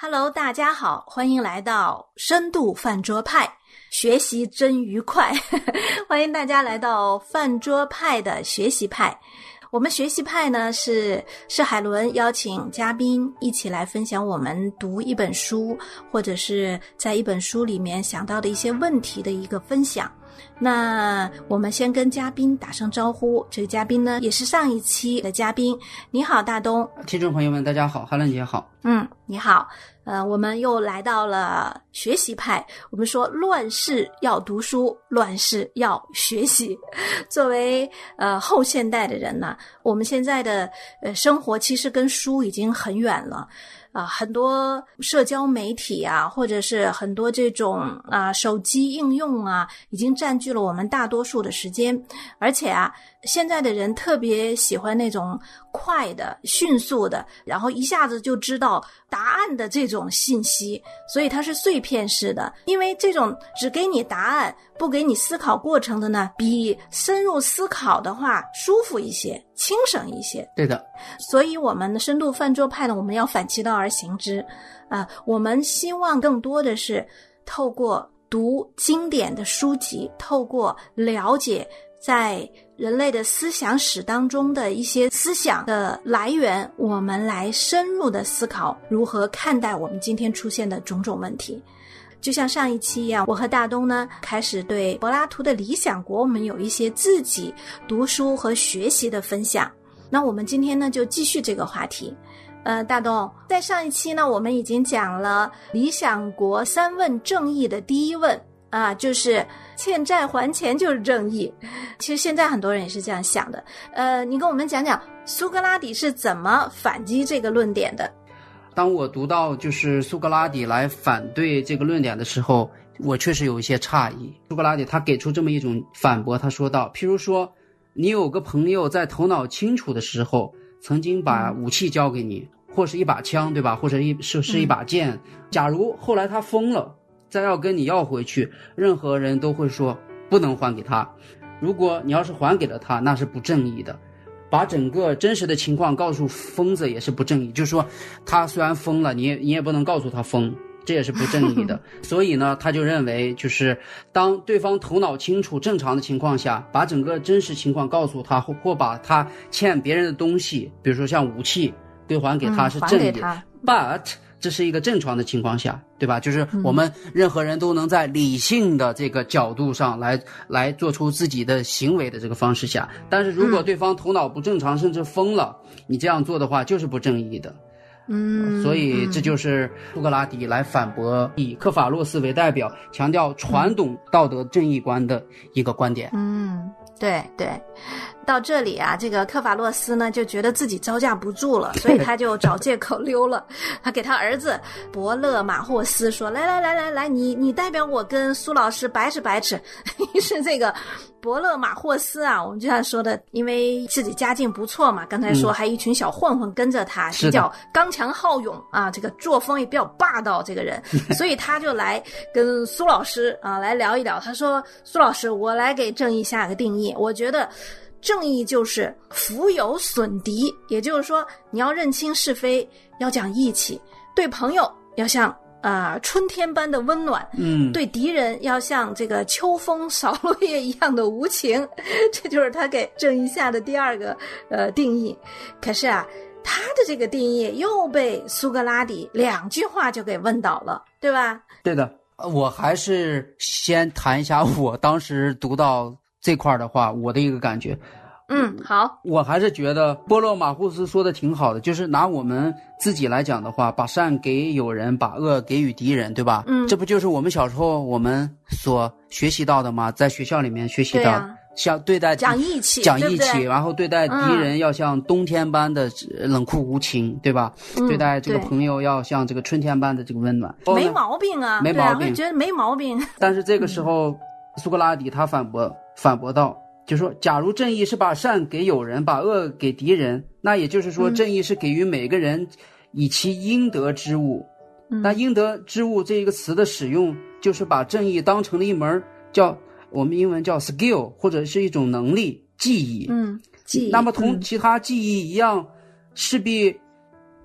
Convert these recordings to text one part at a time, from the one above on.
Hello，大家好，欢迎来到深度饭桌派，学习真愉快。欢迎大家来到饭桌派的学习派。我们学习派呢是是海伦邀请嘉宾一起来分享我们读一本书，或者是在一本书里面想到的一些问题的一个分享。那我们先跟嘉宾打声招呼，这个嘉宾呢也是上一期的嘉宾。你好，大东。听众朋友们，大家好，哈伦姐好。嗯，你好。呃，我们又来到了学习派。我们说乱世要读书，乱世要学习。作为呃后现代的人呢，我们现在的呃生活其实跟书已经很远了。啊，很多社交媒体啊，或者是很多这种啊手机应用啊，已经占据了我们大多数的时间。而且啊，现在的人特别喜欢那种快的、迅速的，然后一下子就知道答案的这种信息，所以它是碎片式的。因为这种只给你答案，不给你思考过程的呢，比深入思考的话舒服一些。轻省一些，对的。所以我们的深度饭桌派呢，我们要反其道而行之，啊，我们希望更多的是透过读经典的书籍，透过了解在人类的思想史当中的一些思想的来源，我们来深入的思考如何看待我们今天出现的种种问题。就像上一期一样，我和大东呢开始对柏拉图的《理想国》，我们有一些自己读书和学习的分享。那我们今天呢就继续这个话题。呃，大东，在上一期呢，我们已经讲了《理想国》三问正义的第一问啊，就是欠债还钱就是正义。其实现在很多人也是这样想的。呃，你跟我们讲讲苏格拉底是怎么反击这个论点的？当我读到就是苏格拉底来反对这个论点的时候，我确实有一些诧异。苏格拉底他给出这么一种反驳，他说道：“譬如说，你有个朋友在头脑清楚的时候，曾经把武器交给你，或是一把枪，对吧？或者一是是一把剑。假如后来他疯了，再要跟你要回去，任何人都会说不能还给他。如果你要是还给了他，那是不正义的。”把整个真实的情况告诉疯子也是不正义，就是说，他虽然疯了，你也你也不能告诉他疯，这也是不正义的。所以呢，他就认为，就是当对方头脑清楚、正常的情况下，把整个真实情况告诉他，或或把他欠别人的东西，比如说像武器归还给他，是正义。But 这是一个正常的情况下，对吧？就是我们任何人都能在理性的这个角度上来来做出自己的行为的这个方式下，但是如果对方头脑不正常，甚至疯了，你这样做的话就是不正义的。嗯，所以这就是苏格拉底来反驳以克法洛斯为代表，强调传统道德正义观的一个观点。嗯，对对。到这里啊，这个克法洛斯呢就觉得自己招架不住了，所以他就找借口溜了。他给他儿子伯勒马霍斯说：“来来来来来，你你代表我跟苏老师白扯白扯。”于是这个伯勒马霍斯啊，我们就像说的，因为自己家境不错嘛，刚才说还一群小混混跟着他，比较刚强好勇啊，这个作风也比较霸道，这个人，所以他就来跟苏老师啊来聊一聊。他说：“苏老师，我来给正义下个定义，我觉得。”正义就是福有损敌，也就是说，你要认清是非，要讲义气；对朋友要像啊春天般的温暖，嗯，对敌人要像这个秋风扫落叶一样的无情。这就是他给正义下的第二个呃定义。可是啊，他的这个定义又被苏格拉底两句话就给问倒了，对吧？对的，我还是先谈一下我当时读到。这块儿的话，我的一个感觉，嗯，好，我还是觉得波洛马库斯说的挺好的，就是拿我们自己来讲的话，把善给友人，把恶给予敌人，对吧？嗯，这不就是我们小时候我们所学习到的吗？在学校里面学习到，像对待讲义气，讲义气，然后对待敌人要像冬天般的冷酷无情，对吧？对待这个朋友要像这个春天般的这个温暖，没毛病啊，没毛病，觉得没毛病。但是这个时候，苏格拉底他反驳。反驳道：“就说，假如正义是把善给友人，把恶给敌人，那也就是说，正义是给予每个人以其应得之物。那应得之物这一个词的使用，就是把正义当成了一门叫我们英文叫 skill，或者是一种能力、技艺。嗯，技艺。那么同其他技艺一样，势必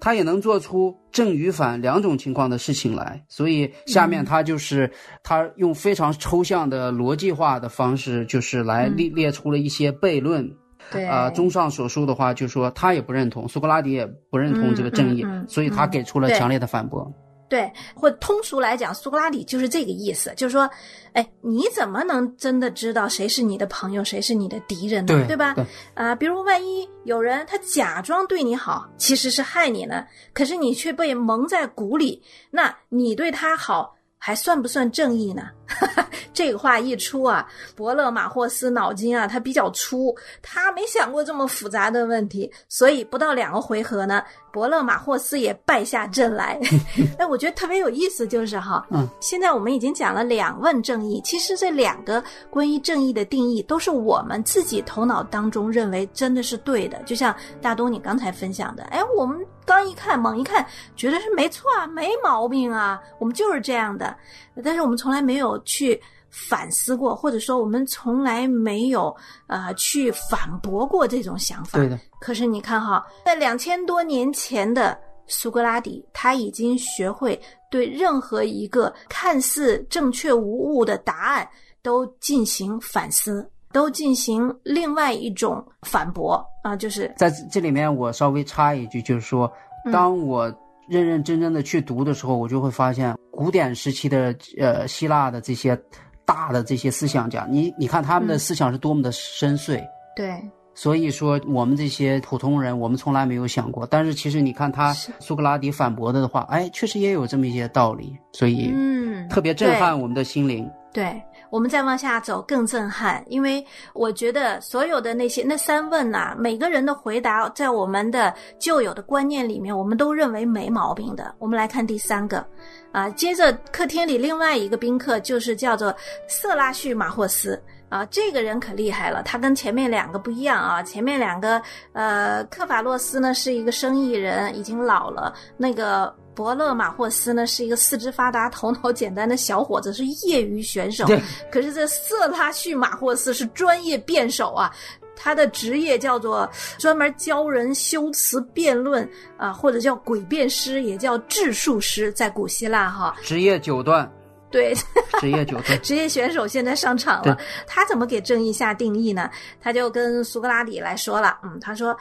他也能做出正与反两种情况的事情来。所以下面他就是他用非常抽象的逻辑化的方式，就是来列列出了一些悖论。对，啊，综上所述的话，就说他也不认同，苏格拉底也不认同这个正义，嗯嗯嗯所以他给出了强烈的反驳。对，或通俗来讲，苏格拉底就是这个意思，就是说，哎，你怎么能真的知道谁是你的朋友，谁是你的敌人呢？对吧？对啊、比如万一有人他假装对你好，其实是害你呢，可是你却被蒙在鼓里，那你对他好还算不算正义呢？这个话一出啊，伯乐马霍斯脑筋啊，他比较粗，他没想过这么复杂的问题，所以不到两个回合呢，伯乐马霍斯也败下阵来。哎，我觉得特别有意思，就是哈，嗯，现在我们已经讲了两问正义，其实这两个关于正义的定义都是我们自己头脑当中认为真的是对的，就像大东你刚才分享的，哎，我们刚一看猛一看，觉得是没错啊，没毛病啊，我们就是这样的，但是我们从来没有去。反思过，或者说我们从来没有呃去反驳过这种想法。对的，可是你看哈，在两千多年前的苏格拉底，他已经学会对任何一个看似正确无误的答案都进行反思，都进行另外一种反驳啊，就是在这里面，我稍微插一句，就是说，当我认认真真的去读的时候，我就会发现，古典时期的呃希腊的这些大的这些思想家，你你看他们的思想是多么的深邃。对所以说，我们这些普通人，我们从来没有想过。但是其实你看他苏格拉底反驳的话，哎，确实也有这么一些道理，所以嗯特别震撼我们的心灵。对，我们再往下走更震撼，因为我觉得所有的那些那三问呐、每个人的回答在我们的旧有的观念里面，我们都认为没毛病的。我们来看第三个，啊，接着客厅里另外一个宾客就是叫做色拉叙马霍斯。啊，这个人可厉害了，他跟前面两个不一样啊。前面两个，呃，克法洛斯呢是一个生意人，已经老了；那个伯勒马霍斯呢是一个四肢发达、头脑简单的小伙子，是业余选手。对，可是这色拉叙马霍斯是专业辩手啊，他的职业叫做专门教人修辞辩论啊、或者叫诡辩师，也叫智术师，在古希腊哈。职业九段，对，职业九段，职业选手现在上场了，他怎么给正义下定义呢？他就跟苏格拉底来说了，嗯，他说，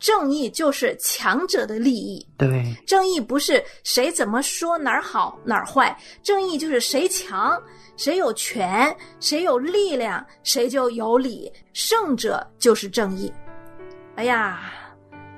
正义就是强者的利益，对，正义不是谁怎么说哪儿好哪儿坏，正义就是谁强，谁有权，谁有力量，谁就有理，胜者就是正义。哎呀，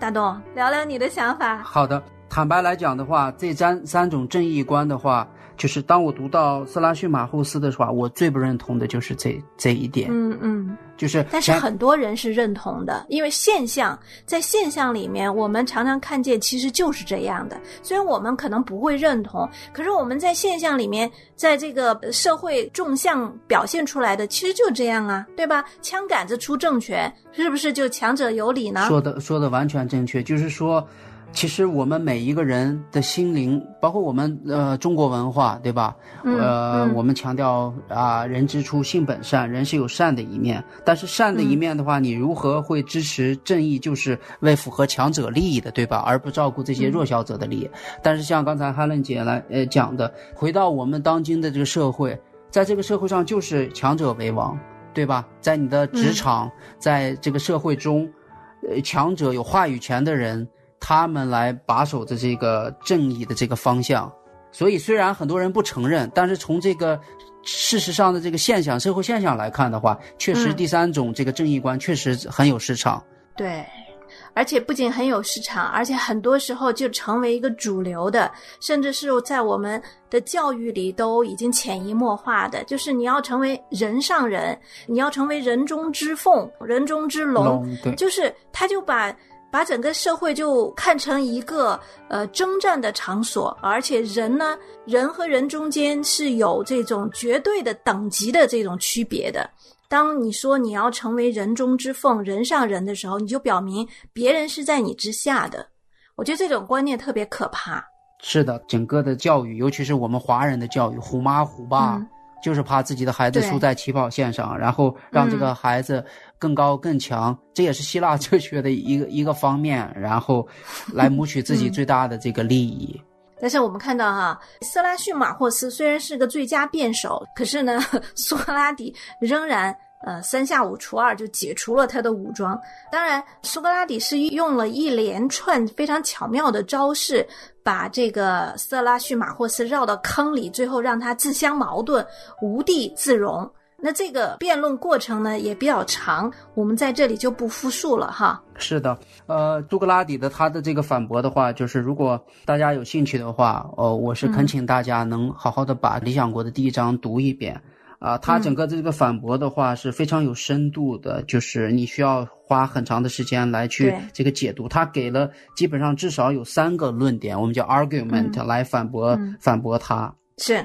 大东，聊聊你的想法。好的。坦白来讲的话，这三三种正义观的话，就是当我读到斯拉叙马霍斯的话，我最不认同的就是这这一点，嗯嗯。就是但是很多人是认同的，因为现象在现象里面，我们常常看见其实就是这样的。虽然我们可能不会认同，可是我们在现象里面，在这个呃社会纵向表现出来的，其实就这样啊，对吧？枪杆子出政权，是不是就强者有理呢？说的说的完全正确，就是说，其实我们每一个人的心灵，包括我们呃中国文化，对吧？嗯呃，嗯我们强调啊、人之初性本善，人是有善的一面，但是善的一面的话，你如何会支持正义？就是为符合强者利益的，对吧？而不照顾这些弱小者的利益。但是像刚才哈伦姐来呃讲的，回到我们当今的这个社会，在这个社会上就是强者为王，对吧？在你的职场，在这个社会中，呃，强者有话语权的人，他们来把守着这个正义的这个方向。所以，虽然很多人不承认，但是从这个事实上的这个现象、社会现象来看的话，确实嗯第三种这个正义观确实很有市场。对，而且不仅很有市场，而且很多时候就成为一个主流的，甚至是在我们的教育里都已经潜移默化的，就是你要成为人上人，你要成为人中之凤、人中之龙，就是他就把。把整个社会就看成一个呃征战的场所，而且人呢，人和人中间是有这种绝对的等级的这种区别的。当你说你要成为人中之凤、人上人的时候，你就表明别人是在你之下的。我觉得这种观念特别可怕。是的，整个的教育，尤其是我们华人的教育，虎妈虎爸。嗯就是怕自己的孩子输在起跑线上，然后让这个孩子更高更强，这也是希腊哲学的一个一个方面，然后来 谋取自己最大的这个利益。但是我们看到哈，色拉逊马霍斯虽然是个最佳辩手，可是呢，苏格拉底仍然呃三下五除二就解除了他的武装。当然，苏格拉底是用了一连串非常巧妙的招式，把这个色拉叙马霍斯绕到坑里，最后让他自相矛盾，无地自容。那这个辩论过程呢也比较长，我们在这里就不复述了哈。是的，呃，苏格拉底的他的这个反驳的话，就是如果大家有兴趣的话，呃，我是恳请大家能好好的把《理想国》的第一章读一遍。啊，他整个这个反驳的话是非常有深度的，就是你需要花很长的时间来去这个解读。他给了基本上至少有三个论点，我们叫 argument 来反驳反驳他。是。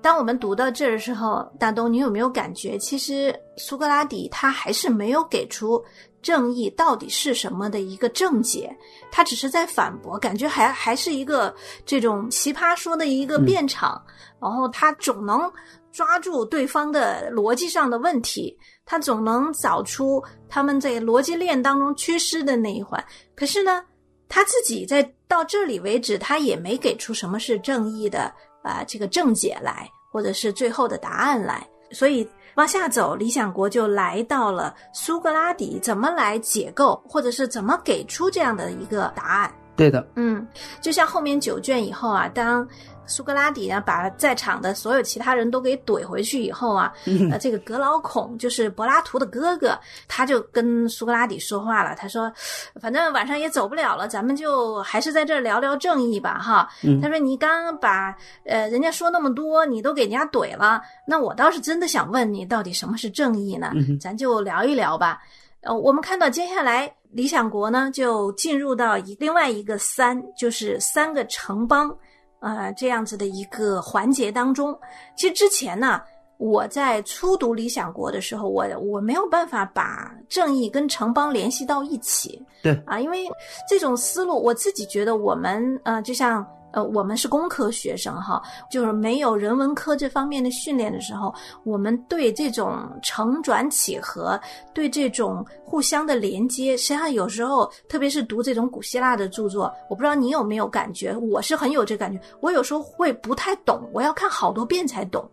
当我们读到这儿的时候，大东，你有没有感觉，其实苏格拉底他还是没有给出正义到底是什么的一个正解，他只是在反驳，感觉还还是一个这种奇葩说的一个辩场，然后他总能抓住对方的逻辑上的问题，他总能找出他们在逻辑链当中缺失的那一环，可是呢，他自己在到这里为止，他也没给出什么是正义的。啊，这个正解来，或者是最后的答案来，所以往下走，理想国就来到了苏格拉底怎么来解构，或者是怎么给出这样的一个答案。对的，嗯，就像后面九卷以后啊，当。苏格拉底呢，把在场的所有其他人都给怼回去以后啊，呃，这个格老孔就是柏拉图的哥哥，他就跟苏格拉底说话了。他说：“反正晚上也走不了了，咱们就还是在这儿聊聊正义吧，哈。”他说：“你刚把呃人家说那么多，你都给人家怼了，那我倒是真的想问你，到底什么是正义呢？咱就聊一聊吧。”呃，我们看到接下来理想国呢，就进入到一另外一个三，就是三个城邦。呃，这样子的一个环节当中，其实之前呢，我在初读《理想国》的时候，我我没有办法把正义跟城邦联系到一起。对啊，因为这种思路，我自己觉得我们呃，就像。呃，我们是工科学生哈，就是没有人文科这方面的训练的时候，我们对这种承转启合，对这种互相的连接，实际上有时候，特别是读这种古希腊的著作，我不知道你有没有感觉，我是很有这感觉，我有时候会不太懂，我要看好多遍才懂。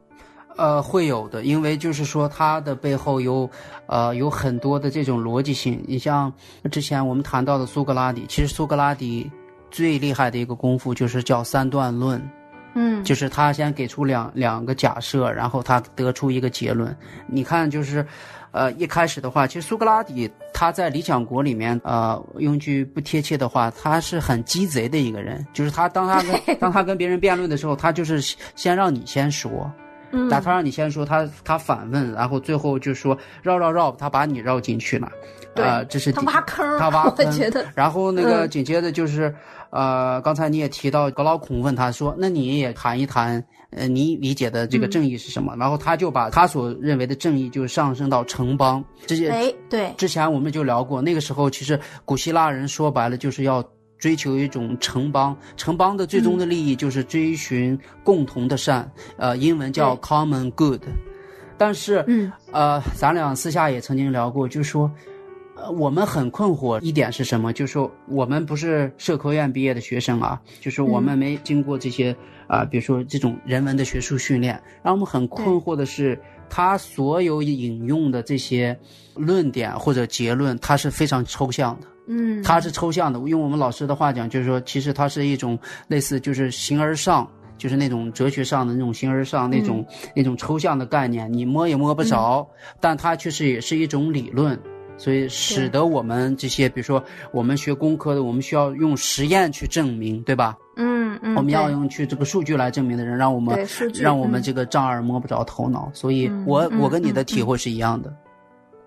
呃，会有的，因为就是说它的背后有，呃，有很多的这种逻辑性。你像之前我们谈到的苏格拉底，其实苏格拉底。最厉害的一个功夫就是叫三段论，嗯，就是他先给出两两个假设，然后他得出一个结论。你看，就是，呃，一开始的话，其实苏格拉底他在《理想国》里面，呃，用句不贴切的话，他是很鸡贼的一个人。就是他当他跟 当他跟别人辩论的时候，他就是先让你先说，打他让你先说，他他反问，然后最后就说绕绕绕，他把你绕进去了。呃，这是他挖坑，他挖 坑。觉得，然后那个紧接着就是。呃，刚才你也提到格劳孔问他说：“那你也谈一谈，呃，你理解的这个正义是什么？”然后他就把他所认为的正义就上升到城邦这些。哎，对，之前我们就聊过，那个时候其实古希腊人说白了就是要追求一种城邦，城邦的最终的利益就是追寻共同的善，呃，英文叫 common good。但是，嗯，呃，咱俩私下也曾经聊过，就是说。呃，我们很困惑一点是什么？就是说，我们不是社科院毕业的学生啊，就是我们没经过这些啊，比如说这种人文的学术训练，让我们很困惑的是，他所有引用的这些论点或者结论，它是非常抽象的。嗯，它是抽象的。用我们老师的话讲，就是说，其实它是一种类似就是形而上，就是那种哲学上的那种形而上那种那种抽象的概念，你摸也摸不着，但它确实也是一种理论。所以使得我们这些，比如说我们学工科的，我们需要用实验去证明，对吧？嗯嗯。我们要用去这个数据来证明的人，让我们让我们这个丈二摸不着头脑。所以我我跟你的体会是一样的。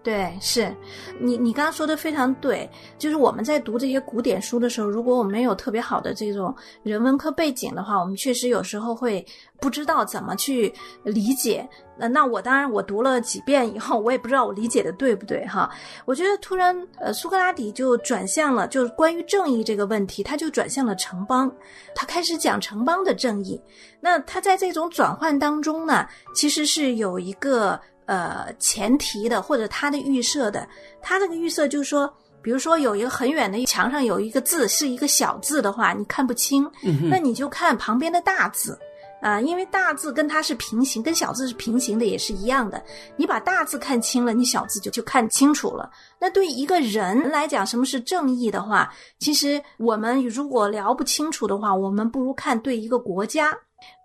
对，是你你刚刚说的非常对，就是我们在读这些古典书的时候，如果我们没有特别好的这种人文科背景的话，我们确实有时候会不知道怎么去理解。那那我当然我读了几遍以后，我也不知道我理解的对不对哈。我觉得突然呃，苏格拉底就转向了，就是关于正义这个问题，他就转向了城邦，他开始讲城邦的正义。那他在这种转换当中呢，其实是有一个。呃前提的，或者他的预设的。他这个预设就是说，比如说有一个很远的墙上有一个字是一个小字的话，你看不清，嗯那你就看旁边的大字。啊，因为大字跟它是平行，跟小字是平行的，也是一样的。你把大字看清了，你小字就就看清楚了。那对一个人来讲，什么是正义的话，其实我们如果聊不清楚的话，我们不如看对一个国家，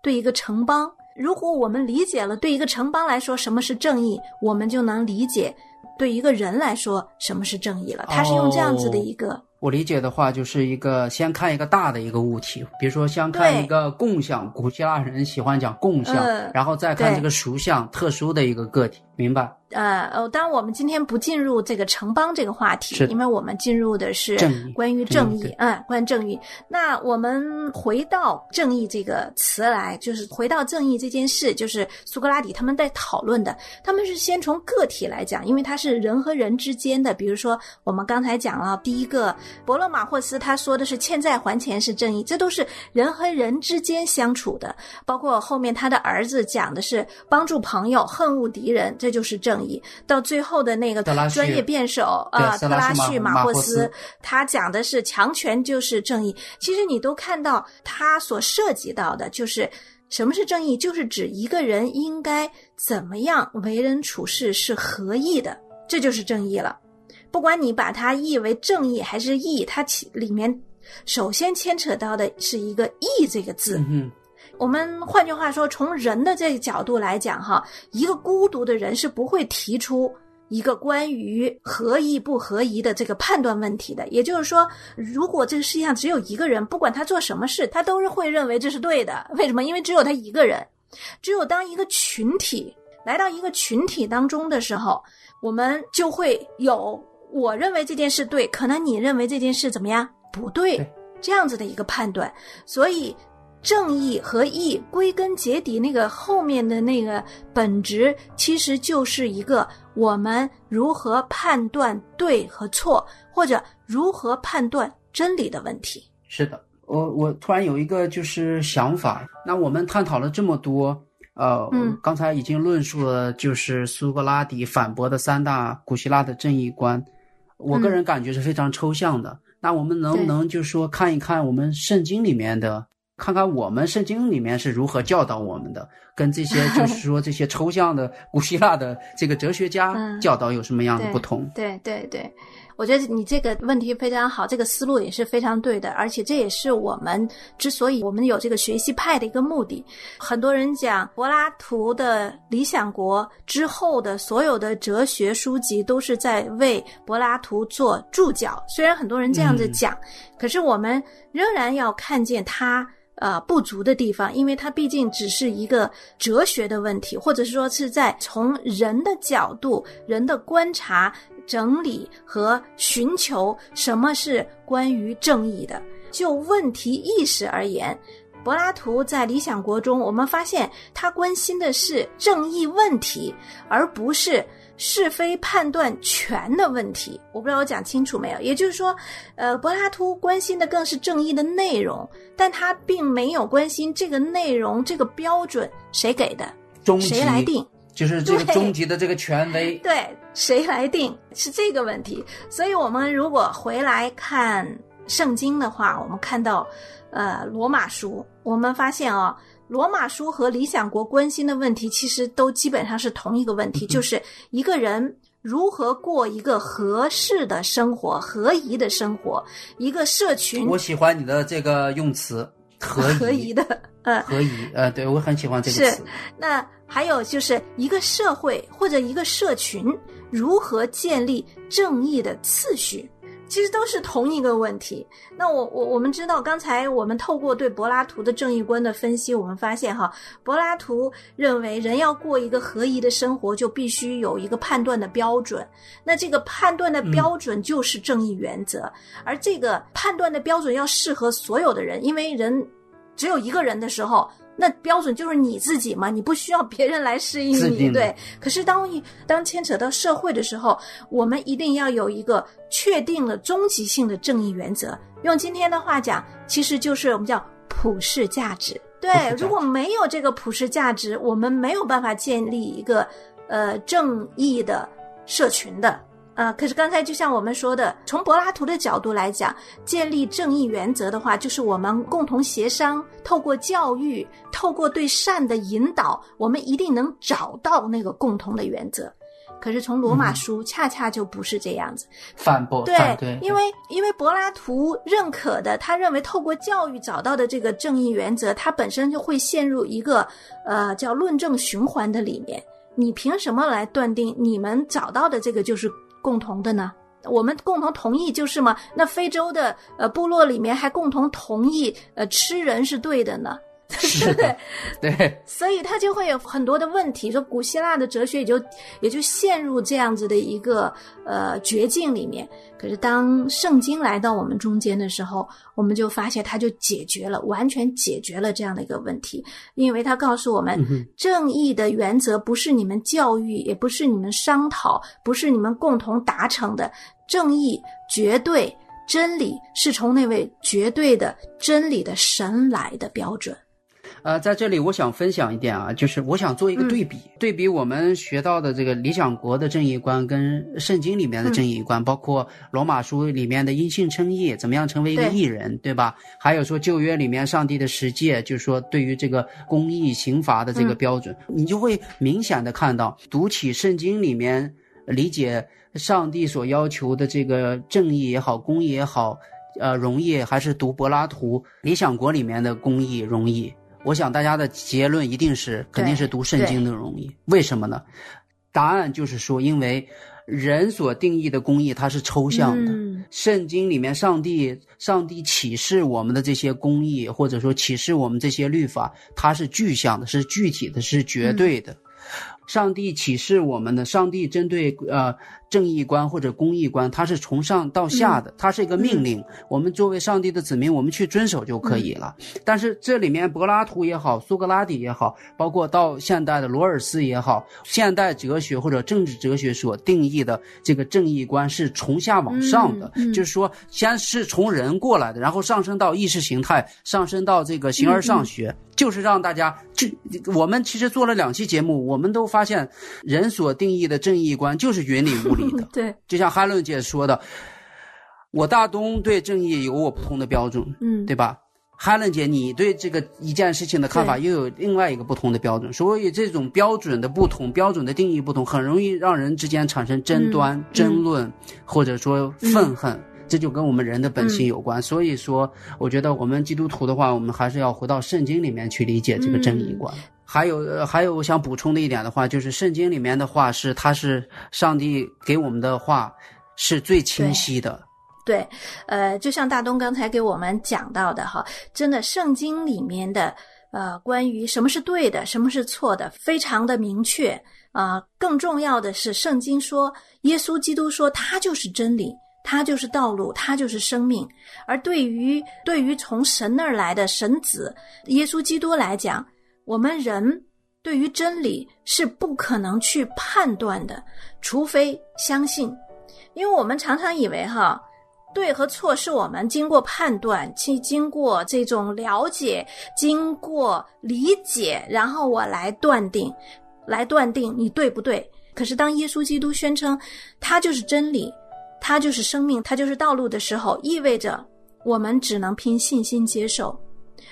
对一个城邦。如果我们理解了对一个城邦来说什么是正义，我们就能理解对一个人来说什么是正义了。他是用这样子的一个。我理解的话，就是一个先看一个大的一个物体，比如说先看一个共相，古希腊人喜欢讲共相，嗯然后再看这个属相，特殊的一个个体，明白？呃呃，当然我们今天不进入这个城邦这个话题是，因为我们进入的是正关于正义嗯关于正义。那我们回到正义这个词来，就是回到正义这件事，就是苏格拉底他们在讨论的，他们是先从个体来讲，因为它是人和人之间的，比如说我们刚才讲了第一个伯勒马霍斯他说的是欠债还钱是正义，这都是人和人之间相处的，包括后面他的儿子讲的是帮助朋友，恨恶敌人，这就是正义。到最后的那个专业辩手啊，特拉旭旭马马霍斯斯，他讲的是强权就是正义。其实你都看到他所涉及到的就是。什么是正义？就是指一个人应该怎么样为人处事是合意的，这就是正义了。不管你把它译为正义还是义，它其里面首先牵扯到的是一个义这个字。嗯哼，我们换句话说，从人的这个角度来讲，哈，一个孤独的人是不会提出一个关于合意不合宜的这个判断问题的。也就是说，如果这个世界上只有一个人，不管他做什么事，他都是会认为这是对的。为什么？因为只有他一个人。只有当一个群体来到一个群体当中的时候，我们就会有我认为这件事对，可能你认为这件事怎么样不对对这样子的一个判断。所以，正义和义归根结底，那个后面的那个本质，其实就是一个我们如何判断对和错，或者如何判断真理的问题。是的。我我突然有一个就是想法，那我们探讨了这么多，呃，嗯刚才已经论述了就是苏格拉底反驳的三大古希腊的正义观，我个人感觉是非常抽象的。那我们能不能就说看一看我们圣经里面的，看看我们圣经里面是如何教导我们的，跟这些 就是说这些抽象的古希腊的这个哲学家嗯教导有什么样的不同？对对对，我觉得你这个问题非常好，这个思路也是非常对的，而且这也是我们之所以我们有这个学习派的一个目的。很多人讲柏拉图的《理想国》之后的所有的哲学书籍都是在为柏拉图做注脚，虽然很多人这样子嗯讲，可是我们仍然要看见他。呃，不足的地方，因为它毕竟只是一个哲学的问题，或者是说是在从人的角度、人的观察、整理和寻求什么是关于正义的。就问题意识而言，柏拉图在《理想国》中，我们发现他关心的是正义问题，而不是是非判断权的问题。我不知道我讲清楚没有？也就是说，呃，柏拉图关心的更是正义的内容，但他并没有关心这个内容这个标准谁给的，终极谁来定。就是这个终极的这个权威。对，谁来定是这个问题。所以，我们如果回来看圣经的话，我们看到，呃，罗马书，我们发现啊、罗马书和理想国关心的问题，其实都基本上是同一个问题，就是一个人如何过一个合适的生活、合宜的生活，一个社群我喜欢你的这个用词，合合宜的，呃，合宜，呃，对我很喜欢这个是。词。那还有就是一个社会或者一个社群如何建立正义的次序，其实都是同一个问题。那我我我们知道，刚才我们透过对柏拉图的正义观的分析，我们发现哈，柏拉图认为人要过一个合宜的生活，就必须有一个判断的标准。那这个判断的标准就是正义原则，而这个判断的标准要适合所有的人，因为人只有一个人的时候。那标准就是你自己嘛，你不需要别人来适应你。对，可是当你当牵扯到社会的时候，我们一定要有一个确定了终极性的正义原则。用今天的话讲，其实就是我们叫普世价值。对如果没有这个普世价值，我们没有办法建立一个呃正义的社群的。呃，可是刚才就像我们说的，从柏拉图的角度来讲，建立正义原则的话，就是我们共同协商，透过教育，透过对善的引导，我们一定能找到那个共同的原则。可是从罗马书恰恰就不是这样子，反驳对，对，因为因为柏拉图认可的，他认为透过教育找到的这个正义原则，它本身就会陷入一个呃叫论证循环的里面。你凭什么来断定你们找到的这个就是？共同的呢？我们共同同意就是嘛？那非洲的呃部落里面还共同同意呃吃人是对的呢？是的，对，所以他就会有很多的问题。说古希腊的哲学也就也就陷入这样子的一个呃绝境里面。可是当圣经来到我们中间的时候，我们就发现它就解决了，完全解决了这样的一个问题。因为它告诉我们，正义的原则不是你们教育，也不是你们商讨，不是你们共同达成的。正义绝对真理是从那位绝对的真理的神来的标准。呃，在这里我想分享一点啊，就是我想做一个对比，对比我们学到的这个理想国的正义观跟圣经里面的正义观，包括罗马书里面的因信称义，怎么样成为一个义人，对吧？还有说旧约里面上帝的十诫，就是说对于这个公义刑罚的这个标准，你就会明显的看到，读起圣经里面理解上帝所要求的这个正义也好，公义也好，呃，容易还是读柏拉图理想国里面的公义容易。我想大家的结论一定是，肯定是读圣经的容易。为什么呢？答案就是说，因为人所定义的公义它是抽象的，圣经里面上帝上帝启示我们的这些公义，或者说启示我们这些律法，它是具象的，是具体的，是绝对的。上帝启示我们的，上帝针对呃。正义观或者公义观，它是从上到下的，它是一个命令。我们作为上帝的子民，我们去遵守就可以了。但是这里面柏拉图也好，苏格拉底也好，包括到现代的罗尔斯也好，现代哲学或者政治哲学所定义的这个正义观是从下往上的，就是说先是从人过来的，然后上升到意识形态，上升到这个形而上学，就是让大家就我们其实做了两期节目，我们都发现人所定义的正义观就是云里雾里。对，就像哈伦姐说的，我大东对正义有我不同的标准，嗯，对吧？哈伦姐，你对这个一件事情的看法又有另外一个不同的标准，所以这种标准的不同，标准的定义不同，很容易让人之间产生争端、争论，或者说愤恨，这就跟我们人的本性有关。所以说，我觉得我们基督徒的话，我们还是要回到圣经里面去理解这个正义观。还有，还有，我想补充的一点的话，就是圣经里面的话是，它是上帝给我们的话是最清晰的。对，呃，就像大东刚才给我们讲到的哈，真的，圣经里面的呃，关于什么是对的，什么是错的，非常的明确啊。更重要的是，圣经说，耶稣基督说，他就是真理，他就是道路，他就是生命。而对于对于从神那儿来的神子耶稣基督来讲，我们人对于真理是不可能去判断的，除非相信。因为我们常常以为哈，对和错是我们经过判断、去经过这种了解、经过理解，然后我来断定，来断定你对不对。可是当耶稣基督宣称他就是真理，他就是生命，他就是道路的时候，意味着我们只能凭信心接受。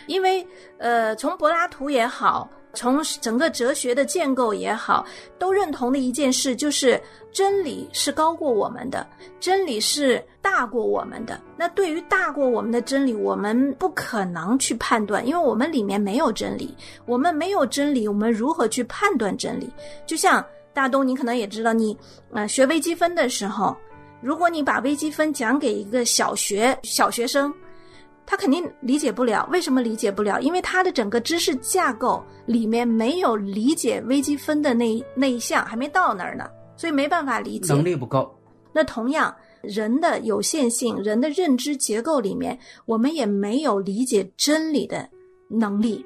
因为，呃，从柏拉图也好，从整个哲学的建构也好，都认同的一件事就是，真理是高过我们的，真理是大过我们的。那对于大过我们的真理，我们不可能去判断，因为我们里面没有真理，我们没有真理，我们如何去判断真理？就像大东，你可能也知道，你呃学微积分的时候，如果你把微积分讲给一个小学小学生。他肯定理解不了，为什么理解不了？因为他的整个知识架构里面没有理解微积分的那那一项，还没到那儿呢，所以没办法理解。能力不够。那同样，人的有限性，人的认知结构里面，我们也没有理解真理的能力，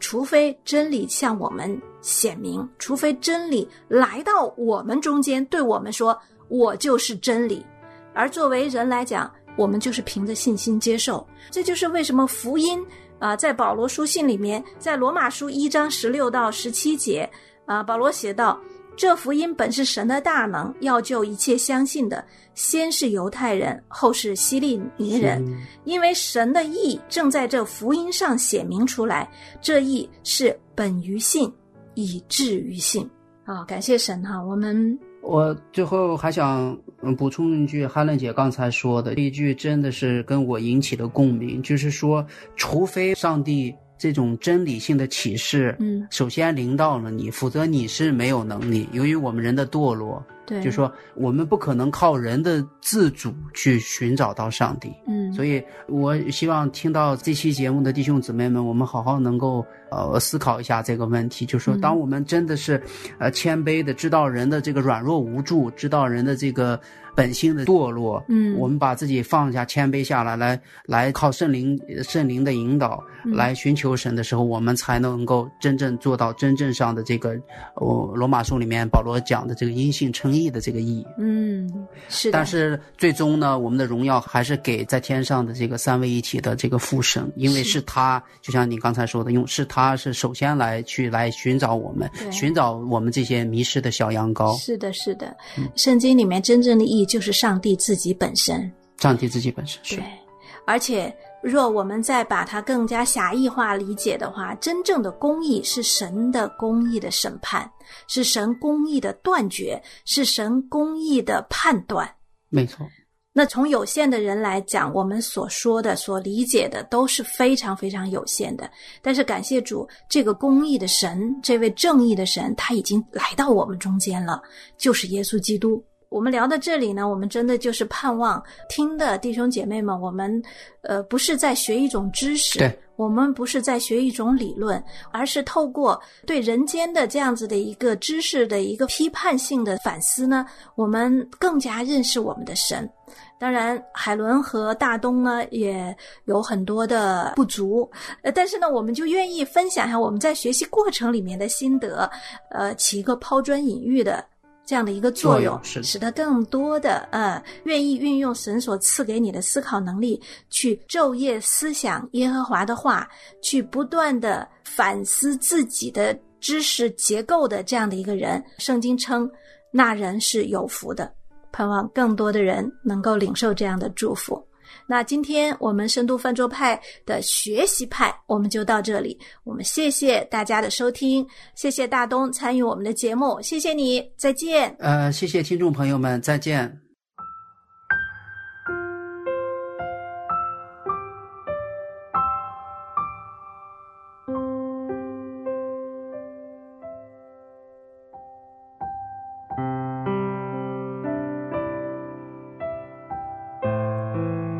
除非真理向我们显明，除非真理来到我们中间，对我们说：“我就是真理。”而作为人来讲，我们就是凭着信心接受，这就是为什么福音啊，在保罗书信里面，在罗马书一章十六到十七节啊，保罗写道：这福音本是神的大能，要救一切相信的，先是犹太人，后是希利尼人。因为神的意正在这福音上显明出来，这意是本于信，以至于信。啊，感谢神哈！我们我最后还想补充一句，哈伦姐刚才说的这一句，真的是跟我引起的共鸣，就是说，除非上帝。这种真理性的启示，嗯，首先临到了你，否则你是没有能力。由于我们人的堕落，对，就说我们不可能靠人的自主去寻找到上帝，嗯，所以我希望听到这期节目的弟兄姊妹们，我们好好能够呃思考一下这个问题，就说当我们真的是呃谦卑的知道人的这个软弱无助，知道人的这个。本性的堕落，嗯，我们把自己放下，谦卑下来，来来靠圣灵圣灵的引导，来寻求神的时候，我们才能够真正做到真正上的这个，哦，罗马书里面保罗讲的这个因信称义的这个义。嗯，是。但是最终呢，我们的荣耀还是给在天上的这个三位一体的这个父神，因为是他，就像你刚才说的，用是他是首先来去来寻找我们，寻找我们这些迷失的小羊羔。是的，是的，圣经里面真正的意。就是上帝自己本身，上帝自己本身是。对，而且若我们再把它更加狭义化理解的话，真正的公义是神的公义的审判，是神公义的断绝，是神公义的判断。没错。那从有限的人来讲，我们所说的、所理解的都是非常非常有限的。但是感谢主，这个公义的神，这位正义的神，他已经来到我们中间了，就是耶稣基督。我们聊到这里呢，我们真的就是盼望听的弟兄姐妹们，我们呃不是在学一种知识，对，我们不是在学一种理论，而是透过对人间的这样子的一个知识的一个批判性的反思呢，我们更加认识我们的神。当然，海伦和大东呢也有很多的不足，呃，但是呢，我们就愿意分享一下我们在学习过程里面的心得，呃，起一个抛砖引玉的。这样的一个作用，使得更多的呃愿意运用神所赐给你的思考能力，去昼夜思想耶和华的话，去不断的反思自己的知识结构的这样的一个人，圣经称那人是有福的，盼望更多的人能够领受这样的祝福。那今天我们深度饭桌派的学习派，我们就到这里。我们谢谢大家的收听，谢谢大东参与我们的节目，谢谢你，再见。呃，谢谢听众朋友们，再见。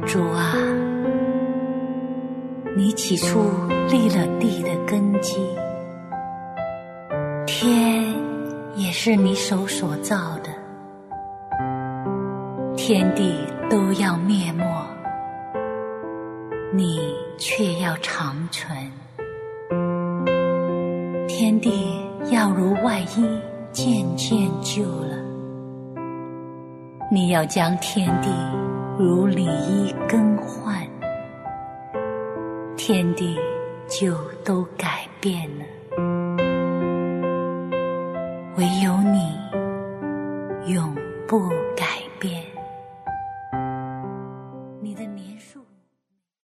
主啊，你起初立了地的根基，天也是你手所造的，天地都要灭没，你却要长存。天地要如外衣渐渐旧了，你要将天地。如里衣更换，天地就都改变了，